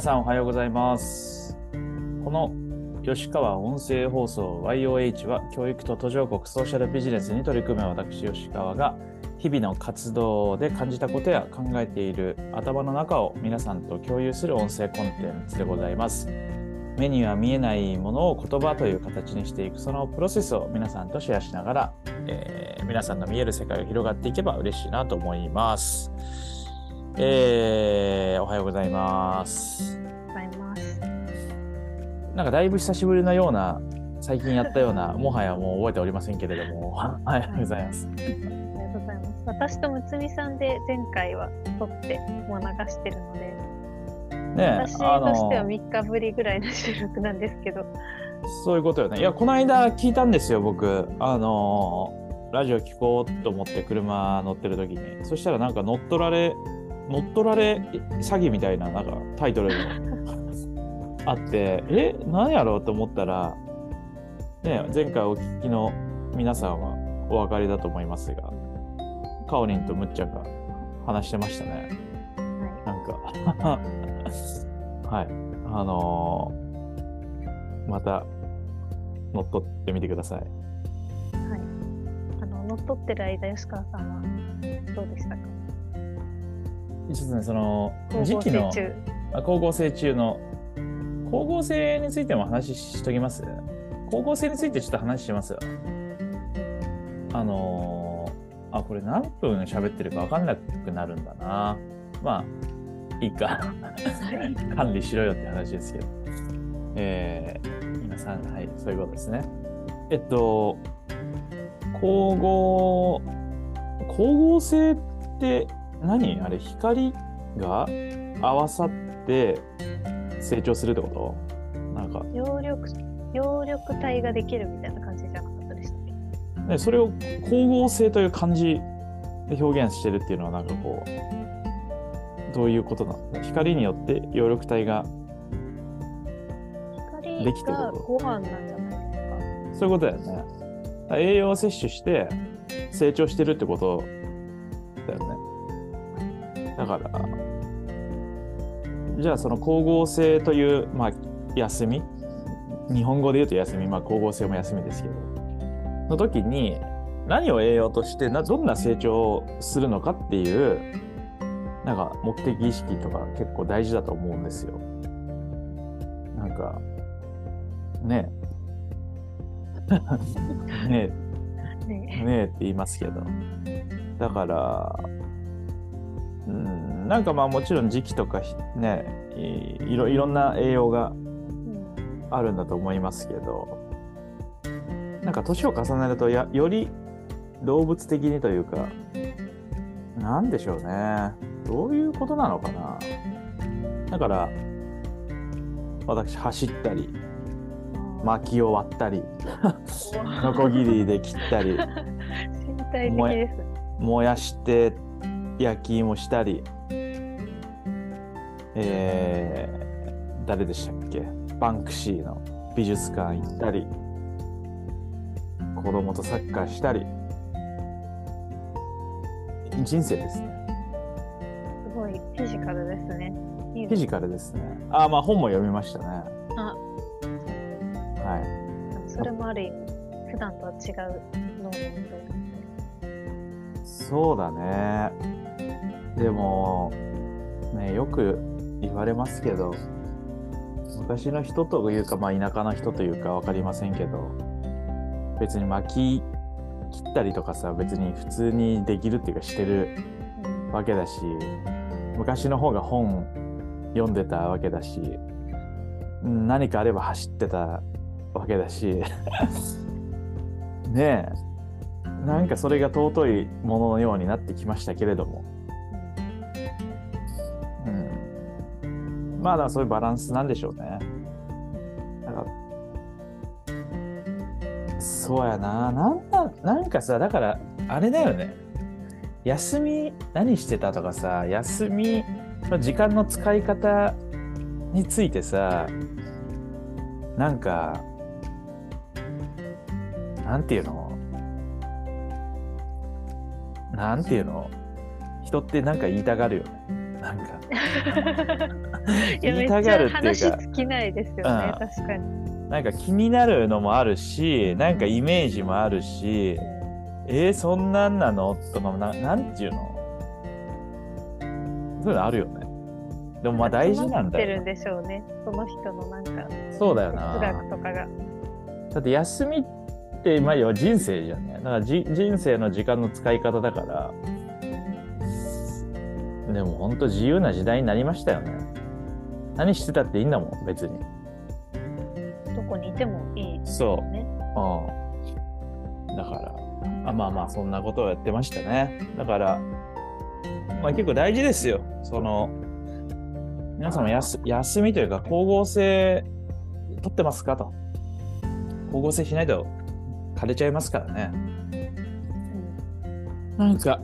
皆さんおはようございます。この吉川音声放送 YOH は教育と途上国ソーシャルビジネスに取り組む私吉川が日々の活動で感じたことや考えている頭の中を皆さんと共有する音声コンテンツでございます。目には見えないものを言葉という形にしていくそのプロセスを皆さんとシェアしながら、えー皆さんの見える世界が広がっていけば嬉しいなと思います。えーおはようございます。ございます。なんかだいぶ久しぶりのような、最近やったような、もはやもう覚えておりませんけれども、はい、ありがとうございます。ありがとうございます。私とむつみさんで前回は撮ってもう流してるので、ね私とあしてはの、3日ぶりぐらいの収録なんですけど、そういうことよね。いや、この間聞いたんですよ、僕。あの、ラジオ聞こうと思って車乗ってる時に。そしたらなんか乗っ取られ、乗っ取られ詐欺みたいな、なんかタイトルがあって、え、何やろうと思ったら、ね、前回お聞きの皆さんはお分かりだと思いますが、カオリンとむっちゃんが話してましたね。なんか、はい。あのーまた乗っ取ってみてください。はい。あの、乗っ取ってる間、吉川さんはどうでしたか？ちょっとね、その時期の光合成中の光合成についても話ししときます？光合成についてちょっと話しますよ。あのーあ、これ何分喋ってるか分かんなくなるんだな。まあ、いいか。管理しろよって話ですけど。えー、皆さん、はい、そういうことですね。えっと、光合、光合成って何？あれ、光が合わさって成長するってこと？なんか、葉緑、葉緑体ができるみたいな感じじゃなかったでしたっけ？ね、それを光合成という漢字で表現してるっていうのはなんかこう、どういうことなの光によって葉緑体が、光できてるがご飯なんじゃないですか？そういうことだよね。栄養を摂取して成長してるってことだよね。だから、じゃあその光合成という、まあ、休み、日本語で言うと休み、まあ光合成も休みですけど、の時に何を栄養としてなどんな成長をするのかっていう、なんか目的意識とか結構大事だと思うんですよ。なんか、ねえ。ねねえ、ねえって言いますけど。だから、うん、なんかまあもちろん時期とかひね、いいろいろんな栄養がうんあるんだと思いますけど、なんか年を重ねるとやより動物的にというか、なんでしょうね。どういうことなのかな。だから、私走ったり、薪を割ったり、ノコギリで切ったり、身体的ですね。燃やして焼き芋したり、えー、誰でしたっけ？バンクシーの美術館行ったり、子供とサッカーしたり、人生ですね。すごいフィジカルですね。フィジカルですね。あー、まあ本も読みましたね。あ、はい。それもある意味、普段とは違う脳の運動。そうだね。でも、ね、よく言われますけど、昔の人というか、まあ、田舎の人というか分かりませんけど、別に薪切ったりとかさ、別に普通にできるっていうかしてるうん。わけだし、昔の方が本読んでたわけだし、うん何かあれば走ってたわけだし、ねえ、なんかそれが尊いもののようになってきましたけれども、まあだからそういうバランスなんでしょうね。なんかそうやな、なんだ、なんかさ、だからあれだよね。休み何してたとかさ、休みの時間の使い方についてさ、なんか、なんていうの？なんていうの？人ってなんか言いたがるよね。なんか や、言いめったちゃ話尽きないですよね、うん。確かに。なんか気になるのもあるしなんかイメージもあるしえー、そんなんなの？とかもななんていうの？そういうのあるよね。でもまあ大事なんだ詰まってるよんでしょうね、その人のなんか、なそうだよ哲な学とかが。だって休みってまあ要は人生じゃんね。だからじ人生の時間の使い方だから。でも本当自由な時代になりましたよね何してたっていいんだもん別にどこにいてもいいですそうね。うん。だから、あまあまあ、そんなことをやってましたね。だから、まあ結構大事ですよ。その、皆さんも休休みというか、光合成取ってますかと。光合成しないと枯れちゃいますからね。うんなんか、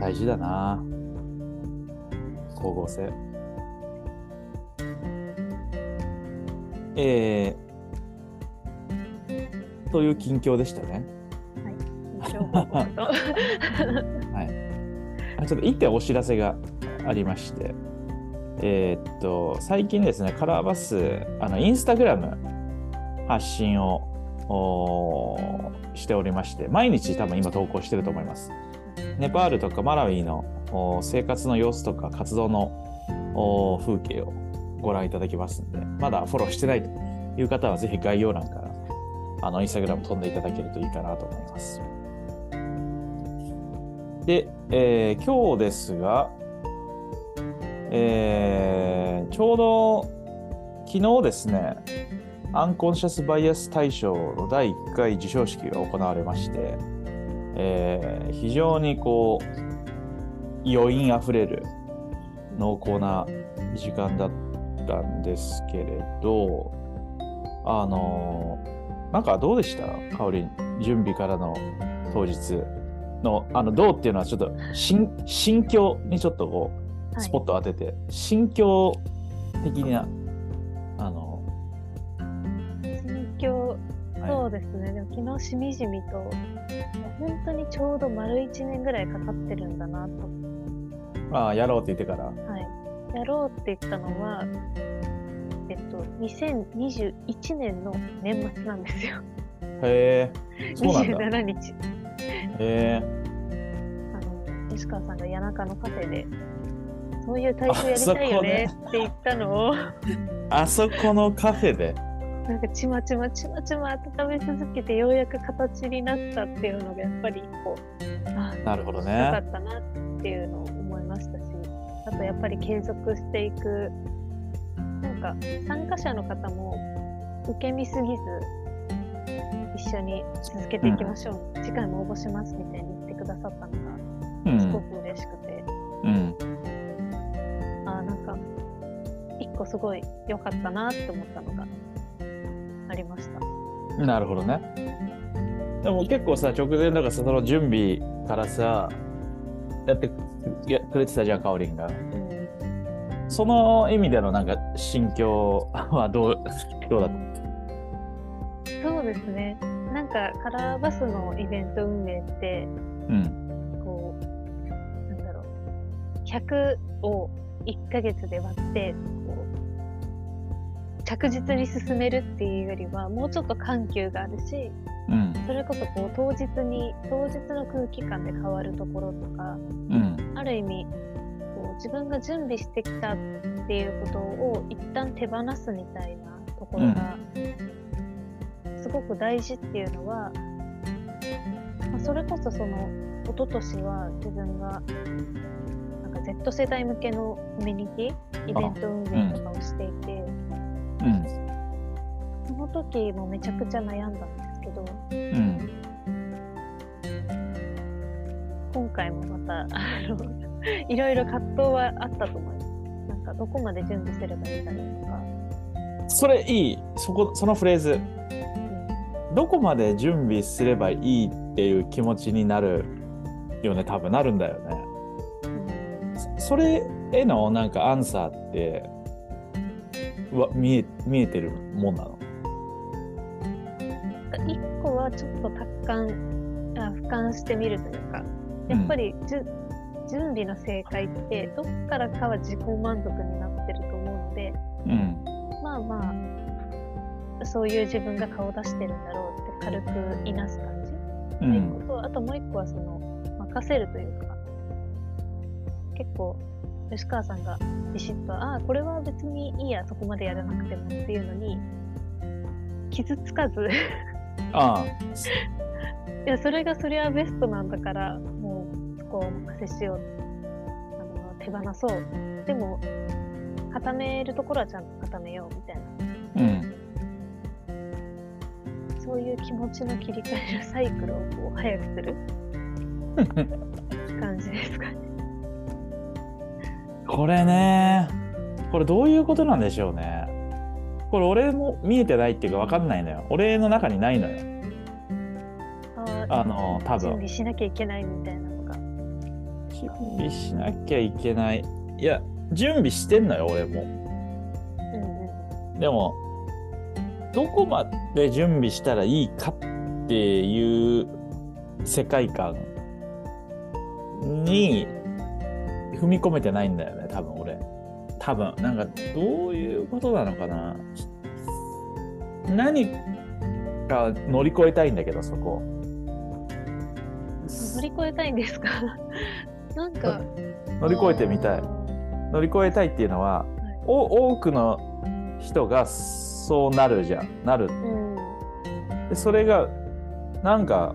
大事だな。光合成。えー、という近況でしたね。情報とあちょっと一点お知らせがありまして、えーっと、最近ですね、カラーバス、あの、インスタグラム発信をしておりまして、毎日多分今投稿してると思います。ネパールとかマラウイのお生活の様子とか活動のお風景をご覧いただけますんで、まだフォローしてないという方はぜひ概要欄からあのインスタグラム飛んでいただけるといいかなと思います。で、えー今日ですが、えーちょうど昨日ですね、アンコンシャスバイアス大賞の第1回授賞式が行われまして、えー非常にこう余韻あふれる濃厚な時間だったんですけれどあのーなんかどうでした？かおりん準備からの当日のあのどうっていうのはちょっと心心境にちょっとこうはい。スポット当てて、心境的なあの、心境、はい。そうですね、でも昨日しみじみと、本当にちょうど丸1年ぐらいかかってるんだなと、ああやろうって言ってから。はい、やろうって言ったのは、えっと、2021年の年末なんですよ。へえ。そうなんだ。27日。へえ。あの、西川さんが谷中のカフェで、そういう体操やりたいよねって言ったのを、あそこのカフェで。なんかちまちまちまちま温め続けてようやく形になったっていうのがやっぱりこうあなるほどよかねったなっていうのをましたしあとやっぱり継続していく。なんか参加者の方も受け身すぎず一緒に続けていきましょう、次回も応募しますみたいに言ってくださったのうん。がすごく嬉しくて、うん。あーなんか一個すごい良かったなって思ったのがありました。なるほどね。でも結構さ直前だからさその準備からさやってやくれてたじゃんかおりんが。うん。その意味でのなんか心境はどうどうだった？そうですね。なんかカラーバスのイベント運営って、うん。こう、なんだろう、100を1ヶ月で割って、こう、着実に進めるっていうよりは、もうちょっと緩急があるし、うん。それこそこう当日に、当日の空気感で変わるところとか、うんある意味、こう自分が準備してきたっていうことを一旦手放すみたいなところが、すごく大事っていうのは、まあ、それこそその一昨年は自分がなんか Z 世代向けのコミュニティイベント運営とかをしていて、うん。その時もめちゃくちゃ悩んだんですけど今回もまたあの いろいろ葛藤はあったと思います。なんかどこまで準備すればいいんだろうとか、それいい。そこそのフレーズ。どこまで準備すればいいっていう気持ちになるよね。多分なるんだよね。うん。それへのなんかアンサーってうわ見え見えてるもんなの？一個はちょっと達観あ俯瞰してみるというかやっぱりじゅ、準備の正解ってどっからかは自己満足になってると思うのでうん。まあまあそういう自分が顔出してるんだろうって軽くいなす感じう一個ん。とあともう一個はその任せるというか結構吉川さんがビシッとああこれは別にいいやそこまでやらなくてもっていうのに傷つかずああ。いやそれがそれはベストなんだからこをお任せしようあの手放そうでも固めるところはちゃんと固めようみたいなうん。そういう気持ちの切り替えるサイクルをこう早くする感じですかね。これね、これどういうことなんでしょうね。これ俺も見えてないっていうか分かんないのよ。俺の中にないのよ。ああの、多分。準備しなきゃいけないみたいな。準備しなきゃいけない。いや、準備してんのよ、俺も。でも、どこまで準備したらいいかっていう世界観に踏み込めてないんだよね、多分俺。多分、なんかどういうことなのかな。何か乗り越えたいんだけど、そこ。乗り越えたいんですか？なんか。乗り越えてみたい。乗り越えたいっていうのは、お多くの人がそうなるじゃん。なるうん。でそれがなんか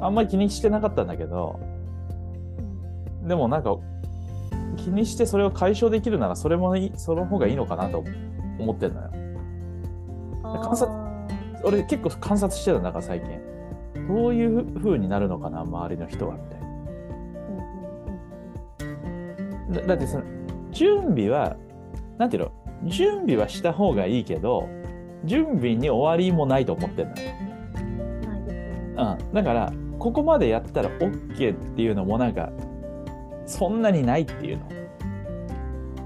あんまり気にしてなかったんだけどでもなんか気にしてそれを解消できるならそれもいいその方がいいのかなと思ってんのよ観察あ俺結構観察してたんだから最近どういう風になるのかな周りの人はみたいーだだってその準備はなんていうの？準備はした方がいいけど準備に終わりもないと思ってんのよ。うん。だからここまでやったら OK っていうのもなんかそんなにないっていう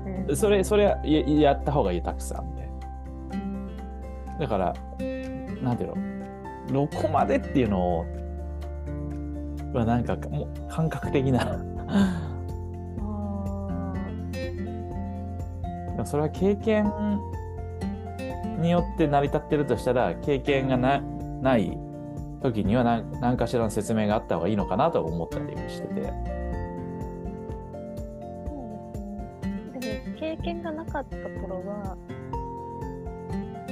うん。のそれそれはややった方がいいたくさんみたいなだからなんていうの？どこまでっていうのをはなんかもう感覚的なそれは経験によって成り立ってるとしたら経験がなない時には何何かしらの説明があった方がいいのかなと思ったりしてて。ーそうですね。でも経験がなかった頃は、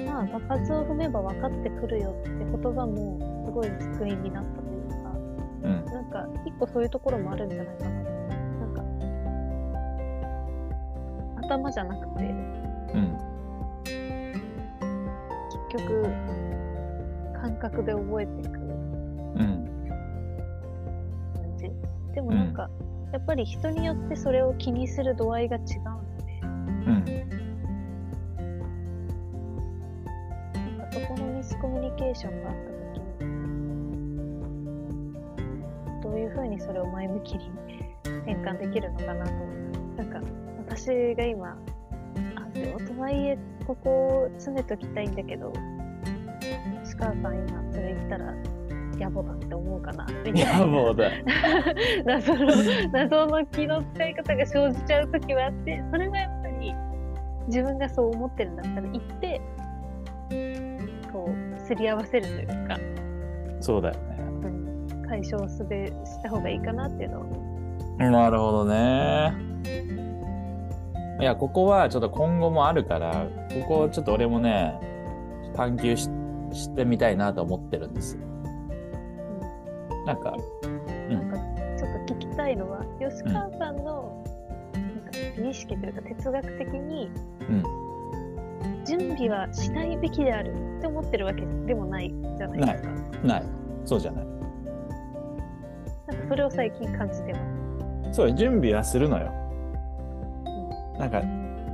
まあ、場数を踏めば分かってくるよって言葉もすごい救いになったというか、うんなんか一個そういうところもあるんじゃないかな。頭じゃなくて、うん。結局、感覚で覚えていく。うん。感じ。でもなんか、やっぱり人によってそれを気にする度合いが違うので、うん。なんかそこのミスコミュニケーションがあった時に、どういうふうにそれを前向きに転換できるのかなと思。なんか、私が今、あ、でもとはいえ、ここを詰めときたいんだけど、石川さん今それ言ったら、野暮だって思うかなみたいな。いやもうだ 謎の謎の気の使い方が生じちゃう時はあってそれはやっぱり自分がそう思ってるんだったら言ってこうすり合わせるというか、そうだよね。うん、解消すべした方がいいかなっていうのをなるほどね。いや、ここはちょっと今後もあるから、ここをちょっと俺もね、探求ししてみたいなと思ってるんですよ。なんか、なんかちょっと聞きたいのは吉川さんのなんか美意識というか哲学的にうん、準備はしないべきであるって思ってるわけでもないじゃないですか。ない。そうじゃない。なんかそれを最近感じてます。そう、準備はするのよ。なんか、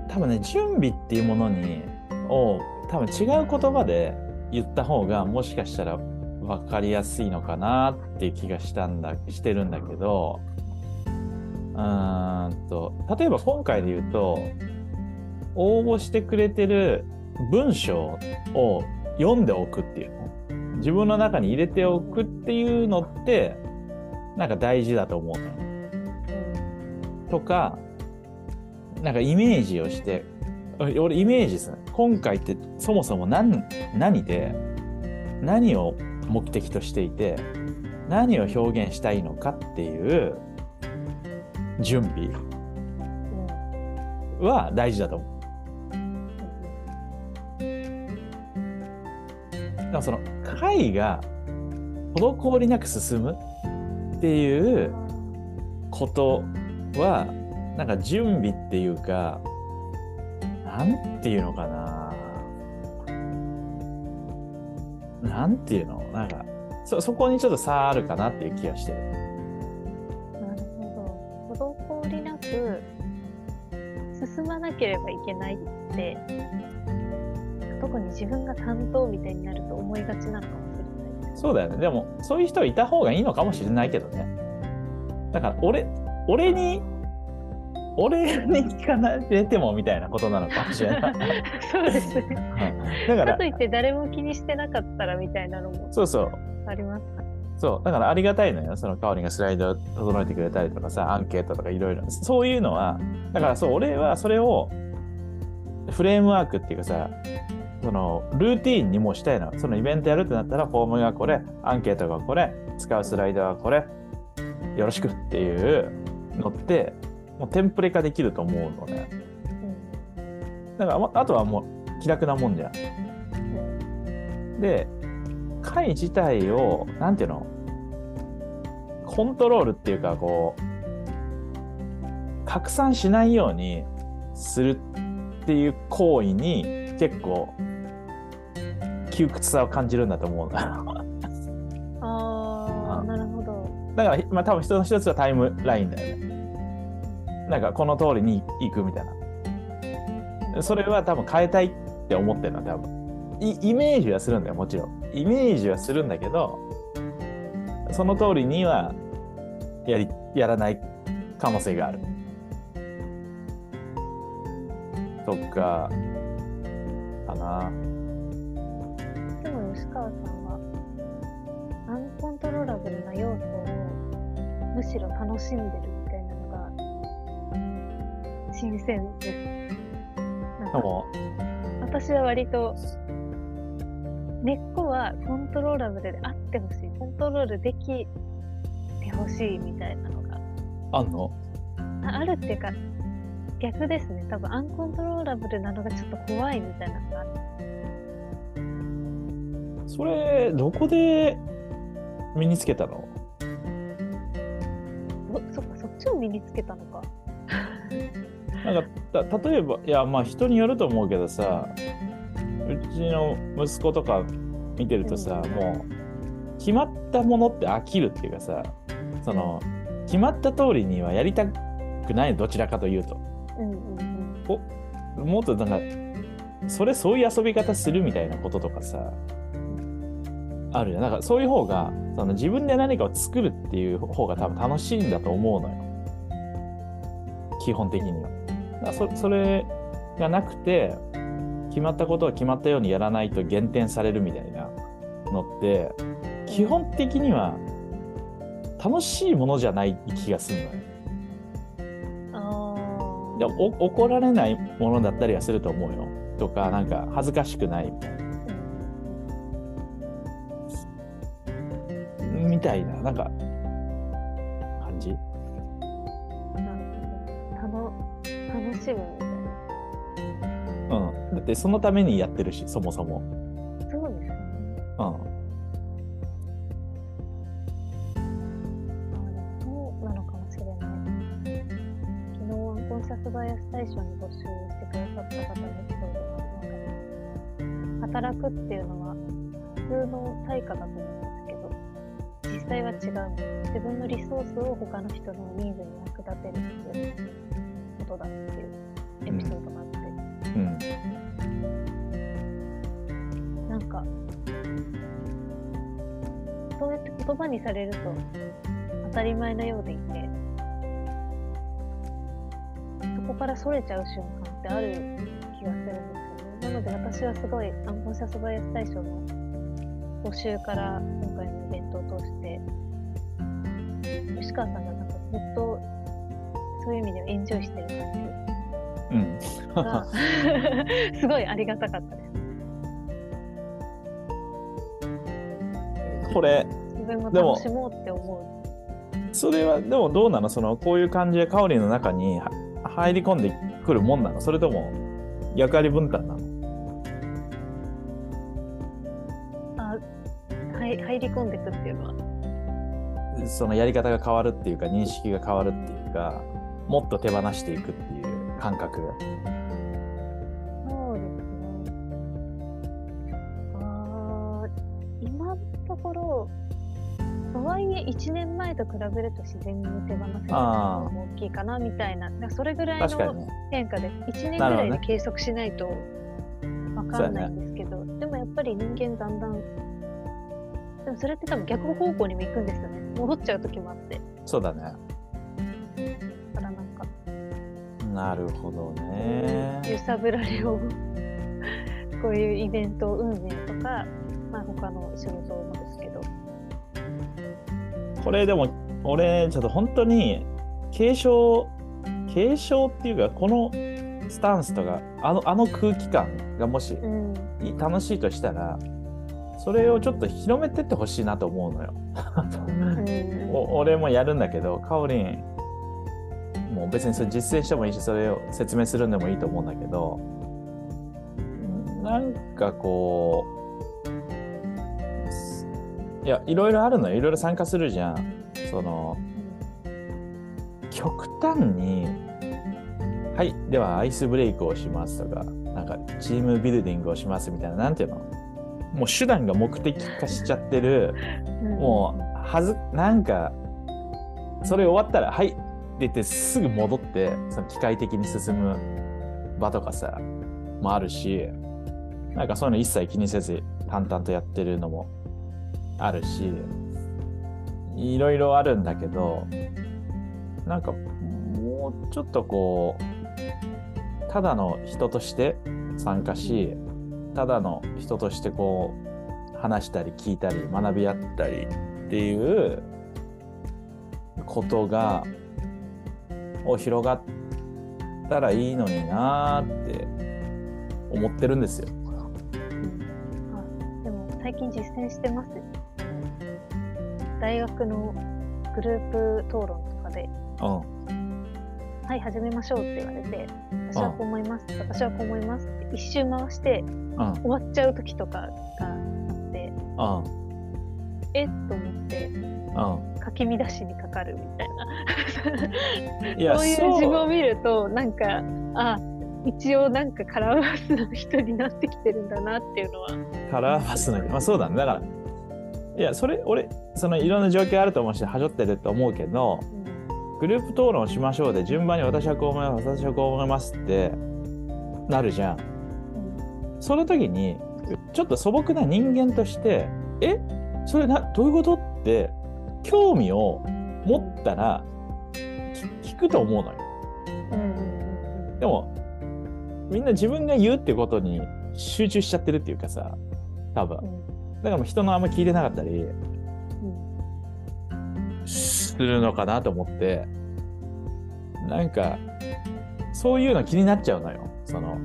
多分ね、準備っていうものに、を、多分違う言葉で言った方が、もしかしたら分かりやすいのかなっていう気がしたんだ、してるんだけど、うんと、例えば今回で言うと、応募してくれてる文章を読んでおくっていうの。自分の中に入れておくっていうのって、なんか大事だと思う。とかなんかイメージをして俺イメージでする今回ってそもそも何何で何を目的としていて何を表現したいのかっていう準備は大事だと思う。だからその会が滞りなく進むっていうことはなんか準備っていうかなんていうのかななんていうの？なんかそそこにちょっと差あるかなっていう気がしてる。なるほど。滞りなく進まなければいけないって、特に自分が担当みたいになると思いがちなのかもしれない。そうだよね。でも、そういう人いた方がいいのかもしれないけどね。だから、俺、俺に、俺に聞かれてもみたいなことなのかもしれない。そうですね。だか、からといって誰も気にしてなかったらみたいなのもそうそう。ありますか？そう。だからありがたいのよ。その、かおりがスライドを整えてくれたりとかさ、アンケートとかいろいろ。そういうのは、だからそう、俺はそれを、フレームワークっていうかさ、その、ルーティーンにもうしたいの。そのイベントやるってなったら、フォームがこれ、アンケートがこれ、使うスライドはこれ、よろしくっていうのって、もうテンプレ化できると思うのね。だから、まあとはもう気楽なもんじゃん。で、会自体を、なんていうの？コントロールっていうか、こう、拡散しないようにするっていう行為に結構、窮屈さを感じるんだと思うな。ああ、なるほど。だから、まあ多分一つ一つはタイムラインだよね。なんかこの通りに行くみたいな。それは多分変えたいって思ってるの多分イ。イメージはするんだよ、もちろん。イメージはするんだけど、その通りにはやり、やらない可能性がある。とか、かな。でも吉川さんは、アンコントローラブルな要素をむしろ楽しんでる、新鮮です。なんか私は割と、根っこはコントローラブルであってほしい。コントロールできてほしいみたいなのがあんの？ああるっていうか、逆ですね。多分アンコントローラブルなのがちょっと怖いみたいなのがあって。それ、どこで身につけたの？おそっか、そっちを身につけたのか。なんかた例えばいやまあ人によると思うけどさうちの息子とか見てるとさ、うんもう決まったものって飽きるっていうかさその決まった通りにはやりたくないどちらかというと。うんうんうん。もっとなんかそれそういう遊び方するみたいなこととかさあるじゃん。なんかそういう方がその自分で何かを作るっていう方が多分楽しいんだと思うのよ。基本的にはそそれがなくて決まったことは決まったようにやらないと減点されるみたいなのって基本的には楽しいものじゃない気がするのよ。あでお怒られないものだったりはすると思うよ。とかなんか恥ずかしくないみたいな。みたいな。なんかってそのためにやってるしそもそもな。そうですね。うんそうなのかもしれない。昨日、コンシャスバイアス大賞に募集してくださった方のエピソードがなんか、働くっていうのは普通の対価だと思うんですけど、実際は違う。自分のリソースを他の人のニーズに役立てるっていうことだっていうエピソードがうんなんか、そうやって言葉にされると当たり前のようでいて、そこからそれちゃう瞬間ってある気がするんですよね。なので私はすごいアンコンシャスバイアス大賞の募集から今回のイベントを通して、吉川さんがなんかずっとそういう意味ではエンジョイしてるうん。すごいありがたかったです。これ、自分もでも楽しもうって思それはでもどうなの？そのこういう感じでカオリンの中には入り込んでくるもんなの？それとも役割分担なの？う。あはい入り込んでくっていうのは？そのやり方が変わるっていうか認識が変わるっていうかもっと手放していくっていう感覚1年前と比べると自然に手放せるのが大きいかなみたいな、それぐらいの変化です。1年ぐらいで計測しないとわかんないんですけど、でもやっぱり人間だんだん、でもそれって多分逆方向にも行くんですよね。戻っちゃう時もあって。そうだね。だからなんか、なるほどね。揺さぶられをこういうイベント運営とか、まあ、他の仕事これでも俺ちょっと本当に継承継承っていうかこのスタンスとかあのあの空気感がもしうんい楽しいとしたらそれをちょっと広めてってほしいなと思うのよ。俺もやるんだけどカオリンもう別にそれ実践してもいいしそれを説明するんでもいいと思うんだけどなんかこういやいろいろあるのよ。いろいろ参加するじゃん。その極端に「はいではアイスブレイクをします」とかなんかチームビルディングをしますみたいななんていうの？もう手段が目的化しちゃってるもうはずなんかそれ終わったら「はい」って言ってすぐ戻ってその機械的に進む場とかさもあるしなんかそういうの一切気にせず淡々とやってるのもあるしいろいろあるんだけどなんかもうちょっとこうただの人として参加しただの人としてこう話したり聞いたり学び合ったりっていうことがを広がったらいいのになーって思ってるんですよ。あでも最近実践してます大学のグループ討論とかでうん「はい始めましょう」って言われて「私はこう思います」私はこう思います」って一周回してうん。終わっちゃう時とかがあってうん。えっと思ってうん。書き乱しにかかるみたいな。いやそう。いう自分を見るとなんかあ一応なんかカラーバスの人になってきてるんだなっていうのは。カラーバスのまあそうだね。だからいやそれ俺そのいろんな状況あると思うしはじょってると思うけどグループ討論しましょうで順番に私はこう思います私はこう思いますってなるじゃん。その時にちょっと素朴な人間としてえ？それなどういうこと？って興味を持ったらき聞くと思うのよ。でもみんな自分が言うってことに集中しちゃってるっていうかさ多分。うんだからもう人のあんま聞いてなかったりうん。するのかなと思って。なんかそういうの気になっちゃうのよ。その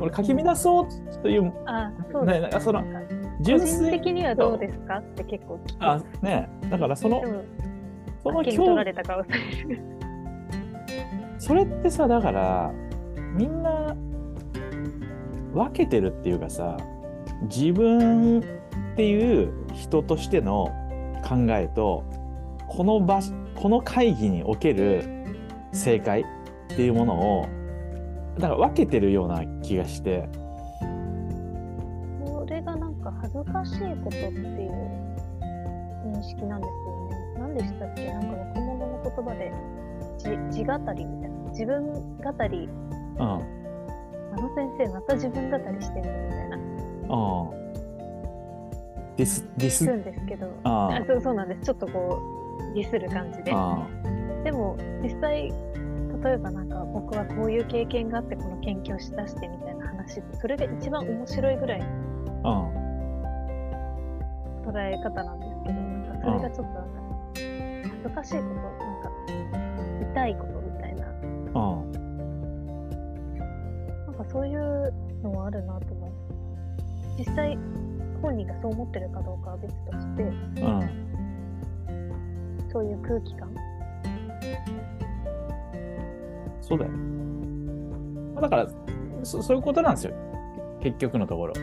俺書き乱そうというあそうですねその純個人粋的にはどうですかって結構聞く。あねだからそのその手に取興られた顔される。それってさだからみんな分けてるっていうかさ自分っていう人としての考えとこの場この会議における正解っていうものをだから分けてるような気がしてそれがなんか恥ずかしいことっていう認識なんですよね。何でしたっけ？なんか若者の言葉で自自語りみたいな。自分語り、うんあの先生また自分語りしてるみたいな。うん。ディスディスするんですけど、ああ。そうそうなんです。ちょっとこう、ディスる感じで。あでも実際、例えばなんか僕はこういう経験があってこの研究をしだしてみたいな話それが一番面白いぐらいうん捉え方なんですけど、なんかそれがちょっとなんか、恥ずかしいこと、なんか、痛いことみたいな、うん。なんかそういうのはあるなと思う。実際、本人がそう思ってるかどうかは別として、うん。そういう空気感。そうだよ。だからそ、そういうことなんですよ。結局のところ。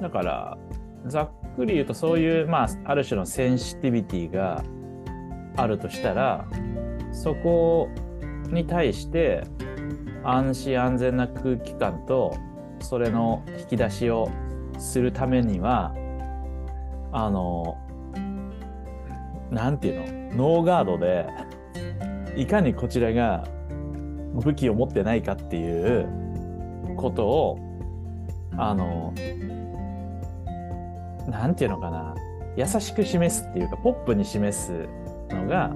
だから、ざっくり言うとそういう、まあ、ある種のセンシティビティがあるとしたら、そこに対して安心安全な空気感と、それの引き出しをするためには、あの、なんていうの？ノーガードで、いかにこちらが武器を持ってないかっていうことを、あの、なんていうのかな、優しく示すっていうか、ポップに示すのが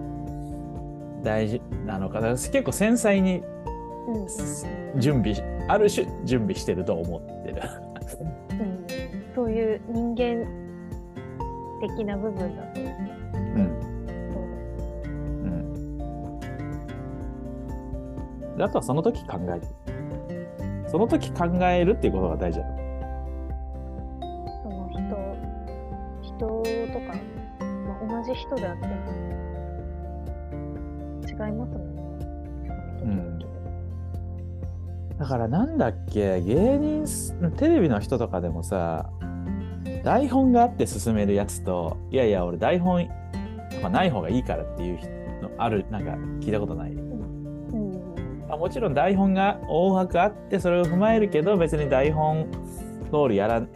大事なのかな。結構繊細に準備し、ある種準備してると思ってる。うんそういう人間的な部分だと、うん。そうん。であとはその時考える。その時考えるっていうことが大事だと。その人、人とか、まあ、同じ人であっても、違いますもんね。だからなんだっけ芸人すテレビの人とかでもさ台本があって進めるやつといやいや俺台本ない方がいいからっていうのあるなんか聞いたことない？うん。あもちろん台本が大枠あってそれを踏まえるけど別に台本通りやらん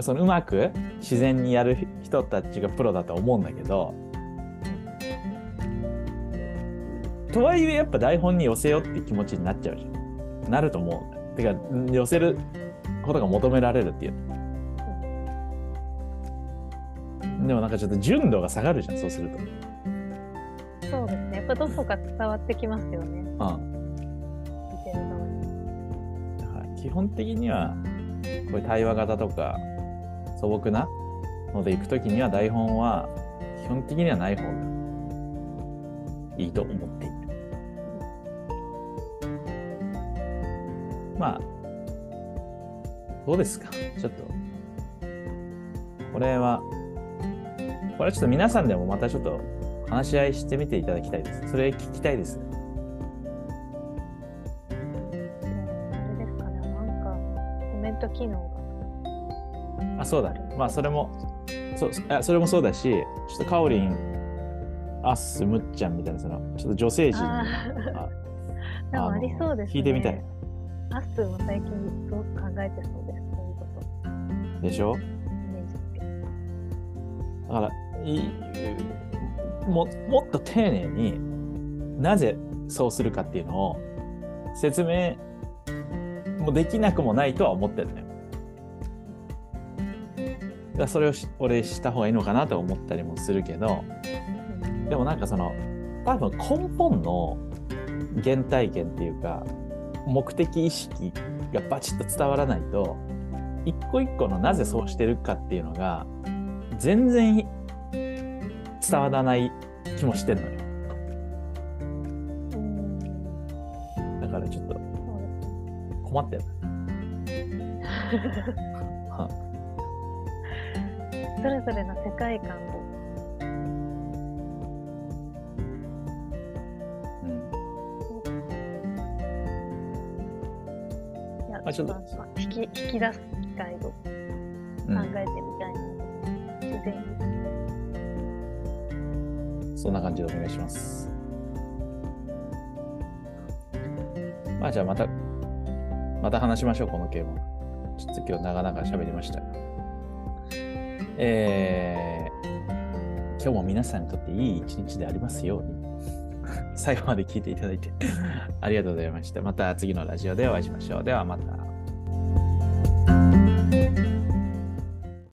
そのうまく自然にやる人たちがプロだと思うんだけどとはいえやっぱ台本に寄せようって気持ちになっちゃうじゃんなると思うてか寄せることが求められるっていうでもなんかちょっと純度が下がるじゃんそうするとそうですね。やっぱどこか伝わってきますよね。うん見てる側に。だから基本的にはこういう対話型とか素朴なので行くときには台本は基本的にはない方がいいと思っている。まあ、どうですか？ちょっと。これは、これはちょっと皆さんでもまたちょっと話し合いしてみていただきたいです。それ聞きたいです。あれですかね。なんか、コメント機能あ、そうだ。まあ、それも、そうあそれもそうだし、ちょっとカオリン、アッス、ムッちゃんみたいな、その、ちょっと女性陣。ああありそうですね。聞いてみたい。。アッスーも最近すごく考えてそうです。そういうこと。でしょ？イメージつけてだからいいも、もっと丁寧になぜそうするかっていうのを説明もできなくもないとは思ってるのよ。だそれをし俺した方がいいのかなと思ったりもするけど、でもなんかその多分根本の原体験っていうか目的意識がバチッと伝わらないと一個一個のなぜそうしてるかっていうのが全然伝わらない気もしてんのよ。うん。だからちょっと困ってる はそれぞれの世界観をいや、あちょっと引き引き出す機会を考うん。えてみたいな、自然に。そんな感じでお願いします。まあじゃあまたまた話しましょうこの件はちょっと今日長々喋りましたえー、今日も皆さんにとっていい一日でありますように最後まで聞いていただいて ありがとうございました。また次のラジオでお会いしましょう。ではまた。